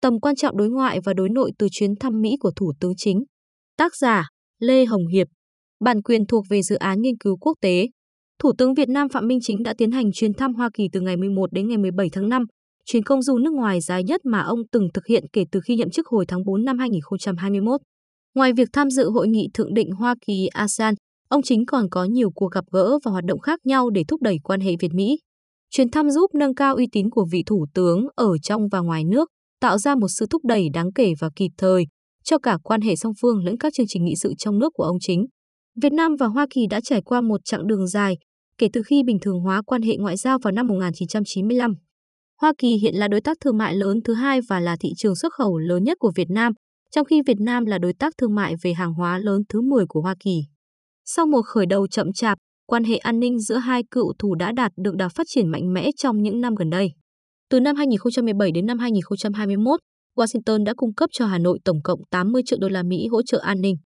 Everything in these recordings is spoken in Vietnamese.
tầm quan trọng đối ngoại và đối nội từ chuyến thăm Mỹ của Thủ tướng Chính. Tác giả Lê Hồng Hiệp Bản quyền thuộc về dự án nghiên cứu quốc tế. Thủ tướng Việt Nam Phạm Minh Chính đã tiến hành chuyến thăm Hoa Kỳ từ ngày 11 đến ngày 17 tháng 5, chuyến công du nước ngoài dài nhất mà ông từng thực hiện kể từ khi nhậm chức hồi tháng 4 năm 2021. Ngoài việc tham dự hội nghị thượng đỉnh Hoa Kỳ ASEAN, ông Chính còn có nhiều cuộc gặp gỡ và hoạt động khác nhau để thúc đẩy quan hệ Việt-Mỹ. Chuyến thăm giúp nâng cao uy tín của vị thủ tướng ở trong và ngoài nước, tạo ra một sự thúc đẩy đáng kể và kịp thời cho cả quan hệ song phương lẫn các chương trình nghị sự trong nước của ông chính. Việt Nam và Hoa Kỳ đã trải qua một chặng đường dài kể từ khi bình thường hóa quan hệ ngoại giao vào năm 1995. Hoa Kỳ hiện là đối tác thương mại lớn thứ hai và là thị trường xuất khẩu lớn nhất của Việt Nam, trong khi Việt Nam là đối tác thương mại về hàng hóa lớn thứ 10 của Hoa Kỳ. Sau một khởi đầu chậm chạp, quan hệ an ninh giữa hai cựu thù đã đạt được đà phát triển mạnh mẽ trong những năm gần đây. Từ năm 2017 đến năm 2021, Washington đã cung cấp cho Hà Nội tổng cộng 80 triệu đô la Mỹ hỗ trợ an ninh.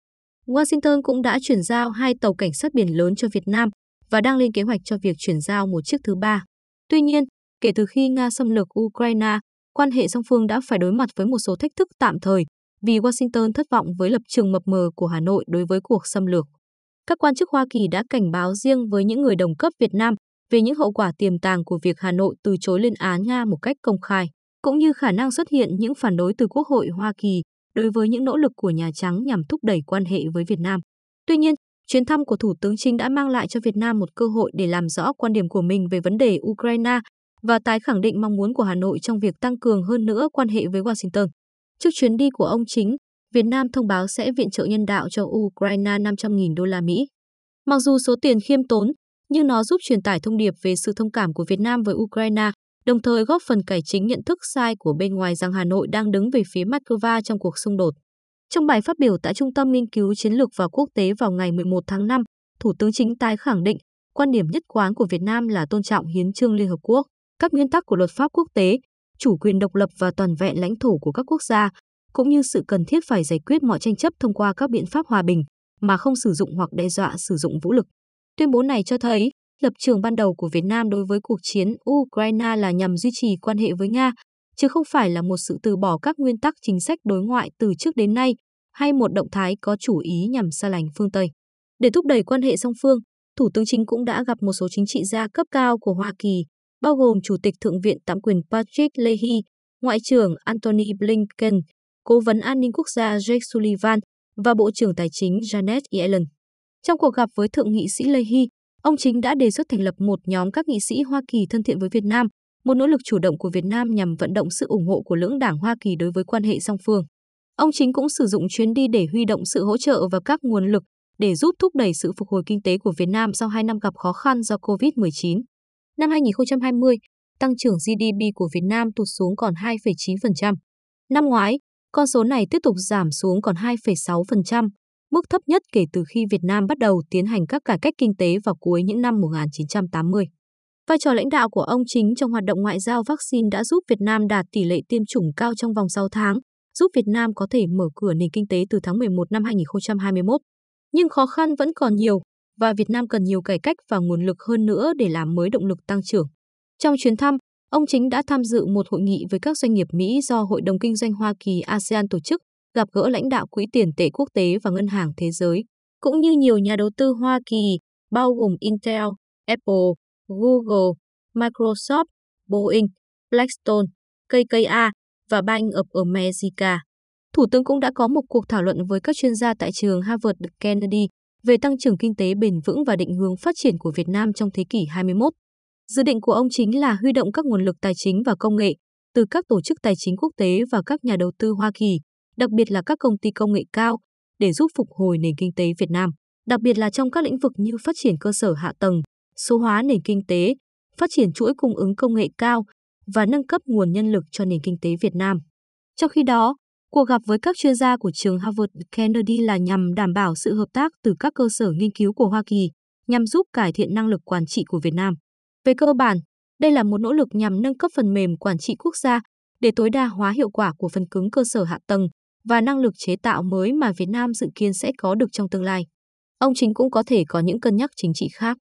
Washington cũng đã chuyển giao hai tàu cảnh sát biển lớn cho Việt Nam và đang lên kế hoạch cho việc chuyển giao một chiếc thứ ba. Tuy nhiên, kể từ khi Nga xâm lược Ukraine, quan hệ song phương đã phải đối mặt với một số thách thức tạm thời vì Washington thất vọng với lập trường mập mờ của Hà Nội đối với cuộc xâm lược. Các quan chức Hoa Kỳ đã cảnh báo riêng với những người đồng cấp Việt Nam về những hậu quả tiềm tàng của việc Hà Nội từ chối lên án Nga một cách công khai, cũng như khả năng xuất hiện những phản đối từ Quốc hội Hoa Kỳ đối với những nỗ lực của Nhà Trắng nhằm thúc đẩy quan hệ với Việt Nam. Tuy nhiên, chuyến thăm của Thủ tướng Chính đã mang lại cho Việt Nam một cơ hội để làm rõ quan điểm của mình về vấn đề Ukraine và tái khẳng định mong muốn của Hà Nội trong việc tăng cường hơn nữa quan hệ với Washington. Trước chuyến đi của ông Chính, Việt Nam thông báo sẽ viện trợ nhân đạo cho Ukraine 500.000 đô la Mỹ. Mặc dù số tiền khiêm tốn, nhưng nó giúp truyền tải thông điệp về sự thông cảm của Việt Nam với Ukraine, đồng thời góp phần cải chính nhận thức sai của bên ngoài rằng Hà Nội đang đứng về phía Moscow trong cuộc xung đột. Trong bài phát biểu tại Trung tâm Nghiên cứu Chiến lược và Quốc tế vào ngày 11 tháng 5, Thủ tướng Chính tái khẳng định quan điểm nhất quán của Việt Nam là tôn trọng hiến trương Liên Hợp Quốc, các nguyên tắc của luật pháp quốc tế, chủ quyền độc lập và toàn vẹn lãnh thổ của các quốc gia, cũng như sự cần thiết phải giải quyết mọi tranh chấp thông qua các biện pháp hòa bình mà không sử dụng hoặc đe dọa sử dụng vũ lực. Tuyên bố này cho thấy lập trường ban đầu của Việt Nam đối với cuộc chiến Ukraine là nhằm duy trì quan hệ với Nga, chứ không phải là một sự từ bỏ các nguyên tắc chính sách đối ngoại từ trước đến nay hay một động thái có chủ ý nhằm xa lánh phương Tây. Để thúc đẩy quan hệ song phương, Thủ tướng Chính cũng đã gặp một số chính trị gia cấp cao của Hoa Kỳ, bao gồm Chủ tịch Thượng viện tạm quyền Patrick Leahy, Ngoại trưởng Antony Blinken, Cố vấn an ninh quốc gia Jake Sullivan và Bộ trưởng Tài chính Janet Yellen. Trong cuộc gặp với Thượng nghị sĩ Leahy, ông chính đã đề xuất thành lập một nhóm các nghị sĩ Hoa Kỳ thân thiện với Việt Nam, một nỗ lực chủ động của Việt Nam nhằm vận động sự ủng hộ của lưỡng đảng Hoa Kỳ đối với quan hệ song phương. Ông chính cũng sử dụng chuyến đi để huy động sự hỗ trợ và các nguồn lực để giúp thúc đẩy sự phục hồi kinh tế của Việt Nam sau hai năm gặp khó khăn do COVID-19. Năm 2020, tăng trưởng GDP của Việt Nam tụt xuống còn 2,9%. Năm ngoái, con số này tiếp tục giảm xuống còn 2,6%, mức thấp nhất kể từ khi Việt Nam bắt đầu tiến hành các cải cách kinh tế vào cuối những năm 1980. Vai trò lãnh đạo của ông chính trong hoạt động ngoại giao vaccine đã giúp Việt Nam đạt tỷ lệ tiêm chủng cao trong vòng 6 tháng, giúp Việt Nam có thể mở cửa nền kinh tế từ tháng 11 năm 2021. Nhưng khó khăn vẫn còn nhiều và Việt Nam cần nhiều cải cách và nguồn lực hơn nữa để làm mới động lực tăng trưởng. Trong chuyến thăm, ông chính đã tham dự một hội nghị với các doanh nghiệp Mỹ do Hội đồng Kinh doanh Hoa Kỳ ASEAN tổ chức, gặp gỡ lãnh đạo Quỹ tiền tệ quốc tế và Ngân hàng Thế giới, cũng như nhiều nhà đầu tư Hoa Kỳ, bao gồm Intel, Apple, Google, Microsoft, Boeing, Blackstone, KKA và Bank of America. Thủ tướng cũng đã có một cuộc thảo luận với các chuyên gia tại trường Harvard Kennedy về tăng trưởng kinh tế bền vững và định hướng phát triển của Việt Nam trong thế kỷ 21. Dự định của ông chính là huy động các nguồn lực tài chính và công nghệ từ các tổ chức tài chính quốc tế và các nhà đầu tư Hoa Kỳ, đặc biệt là các công ty công nghệ cao, để giúp phục hồi nền kinh tế Việt Nam, đặc biệt là trong các lĩnh vực như phát triển cơ sở hạ tầng, số hóa nền kinh tế, phát triển chuỗi cung ứng công nghệ cao và nâng cấp nguồn nhân lực cho nền kinh tế Việt Nam. Trong khi đó, cuộc gặp với các chuyên gia của trường Harvard Kennedy là nhằm đảm bảo sự hợp tác từ các cơ sở nghiên cứu của Hoa Kỳ, nhằm giúp cải thiện năng lực quản trị của Việt Nam. Về cơ bản, đây là một nỗ lực nhằm nâng cấp phần mềm quản trị quốc gia để tối đa hóa hiệu quả của phần cứng cơ sở hạ tầng và năng lực chế tạo mới mà Việt Nam dự kiến sẽ có được trong tương lai. Ông chính cũng có thể có những cân nhắc chính trị khác.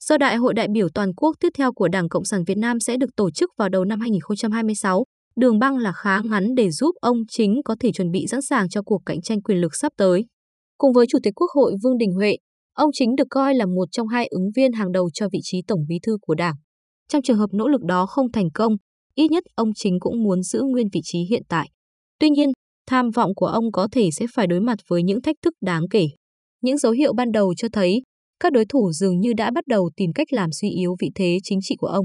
Do Đại hội đại biểu toàn quốc tiếp theo của Đảng Cộng sản Việt Nam sẽ được tổ chức vào đầu năm 2026, đường băng là khá ngắn để giúp ông chính có thể chuẩn bị sẵn sàng cho cuộc cạnh tranh quyền lực sắp tới. Cùng với Chủ tịch Quốc hội Vương Đình Huệ, ông chính được coi là một trong hai ứng viên hàng đầu cho vị trí Tổng bí thư của Đảng. Trong trường hợp nỗ lực đó không thành công, ít nhất ông chính cũng muốn giữ nguyên vị trí hiện tại. Tuy nhiên, tham vọng của ông có thể sẽ phải đối mặt với những thách thức đáng kể. Những dấu hiệu ban đầu cho thấy các đối thủ dường như đã bắt đầu tìm cách làm suy yếu vị thế chính trị của ông.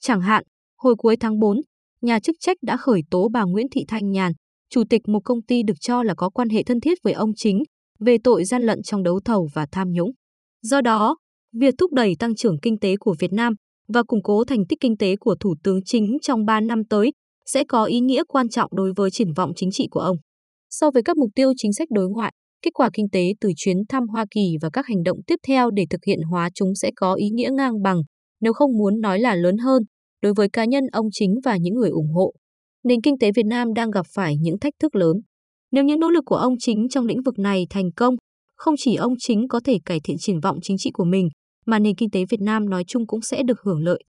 Chẳng hạn, hồi cuối tháng 4, nhà chức trách đã khởi tố bà Nguyễn Thị Thanh Nhàn, chủ tịch một công ty được cho là có quan hệ thân thiết với ông chính, về tội gian lận trong đấu thầu và tham nhũng. Do đó, việc thúc đẩy tăng trưởng kinh tế của Việt Nam và củng cố thành tích kinh tế của Thủ tướng Chính trong 3 năm tới sẽ có ý nghĩa quan trọng đối với triển vọng chính trị của ông. So với các mục tiêu chính sách đối ngoại, kết quả kinh tế từ chuyến thăm Hoa Kỳ và các hành động tiếp theo để thực hiện hóa chúng sẽ có ý nghĩa ngang bằng, nếu không muốn nói là lớn hơn, đối với cá nhân ông chính và những người ủng hộ. Nền kinh tế Việt Nam đang gặp phải những thách thức lớn. Nếu những nỗ lực của ông chính trong lĩnh vực này thành công, không chỉ ông chính có thể cải thiện triển vọng chính trị của mình, mà nền kinh tế Việt Nam nói chung cũng sẽ được hưởng lợi.